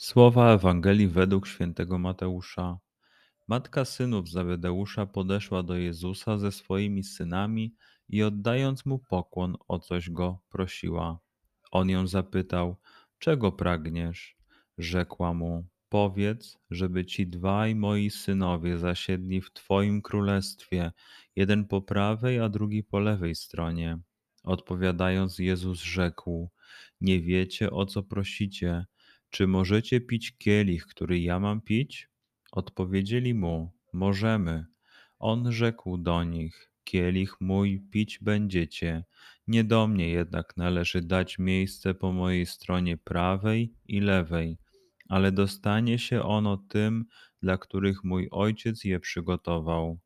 Słowa Ewangelii według świętego Mateusza. Matka synów Zawedeusza podeszła do Jezusa ze swoimi synami i oddając mu pokłon, o coś go prosiła. On ją zapytał: Czego pragniesz? Rzekła mu: Powiedz, żeby ci dwaj moi synowie zasiedli w twoim królestwie, jeden po prawej, a drugi po lewej stronie. Odpowiadając, Jezus rzekł: Nie wiecie, o co prosicie. Czy możecie pić kielich, który ja mam pić? Odpowiedzieli mu: Możemy. On rzekł do nich: Kielich mój pić będziecie, nie do mnie jednak należy dać miejsce po mojej stronie prawej i lewej, ale dostanie się ono tym, dla których mój ojciec je przygotował.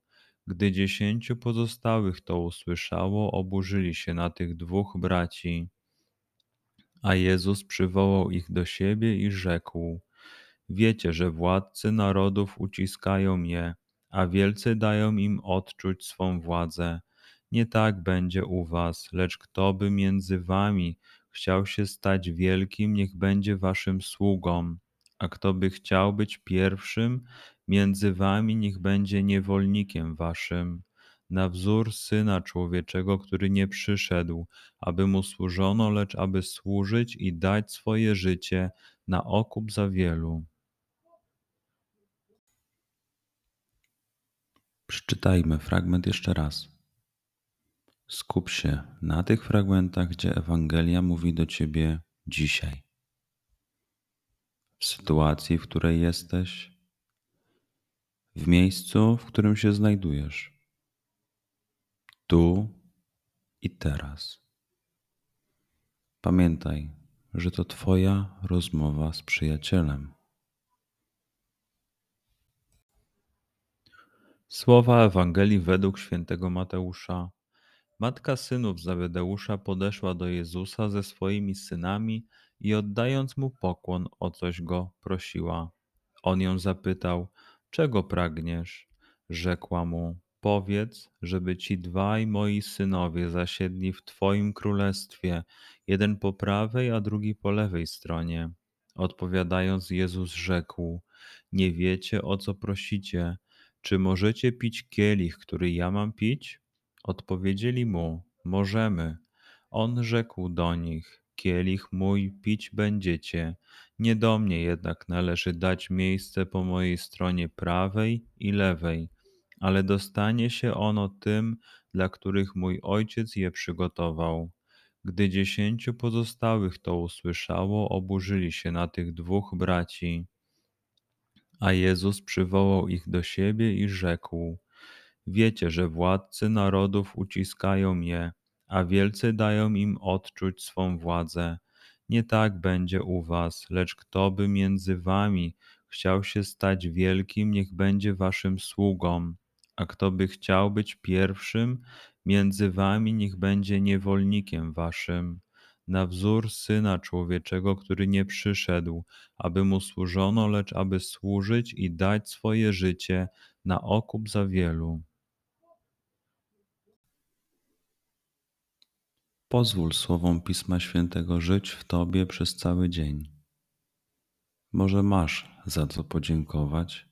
Gdy dziesięciu pozostałych to usłyszało, oburzyli się na tych dwóch braci. A Jezus przywołał ich do siebie i rzekł: Wiecie, że władcy narodów uciskają mnie, a wielcy dają im odczuć swą władzę. Nie tak będzie u was, lecz kto by między wami chciał się stać wielkim, niech będzie waszym sługą, a kto by chciał być pierwszym między wami, niech będzie niewolnikiem waszym na wzór Syna Człowieczego, który nie przyszedł, aby mu służono, lecz aby służyć i dać swoje życie na okup za wielu. Przeczytajmy fragment jeszcze raz. Skup się na tych fragmentach, gdzie Ewangelia mówi do ciebie dzisiaj. W sytuacji, w której jesteś, w miejscu, w którym się znajdujesz tu i teraz. Pamiętaj, że to Twoja rozmowa z przyjacielem. Słowa Ewangelii według świętego Mateusza. Matka synów Zawedeusza podeszła do Jezusa ze swoimi synami i oddając mu pokłon, o coś go prosiła. On ją zapytał: Czego pragniesz? Rzekła mu: Powiedz, żeby ci dwaj moi synowie zasiedli w Twoim królestwie, jeden po prawej, a drugi po lewej stronie. Odpowiadając, Jezus rzekł: Nie wiecie, o co prosicie. Czy możecie pić kielich, który ja mam pić? Odpowiedzieli mu: Możemy. On rzekł do nich: Kielich mój pić będziecie, nie do mnie jednak należy dać miejsce po mojej stronie prawej i lewej ale dostanie się ono tym, dla których mój ojciec je przygotował. Gdy dziesięciu pozostałych to usłyszało, oburzyli się na tych dwóch braci. A Jezus przywołał ich do siebie i rzekł: Wiecie, że władcy narodów uciskają mnie, a wielcy dają im odczuć swą władzę. Nie tak będzie u was, lecz kto by między wami chciał się stać wielkim, niech będzie waszym sługą a kto by chciał być pierwszym między wami, niech będzie niewolnikiem waszym. na wzór Syna Człowieczego, który nie przyszedł, aby mu służono, lecz aby służyć i dać swoje życie na okup za wielu. Pozwól słowom Pisma Świętego żyć w Tobie przez cały dzień. Może masz za co podziękować,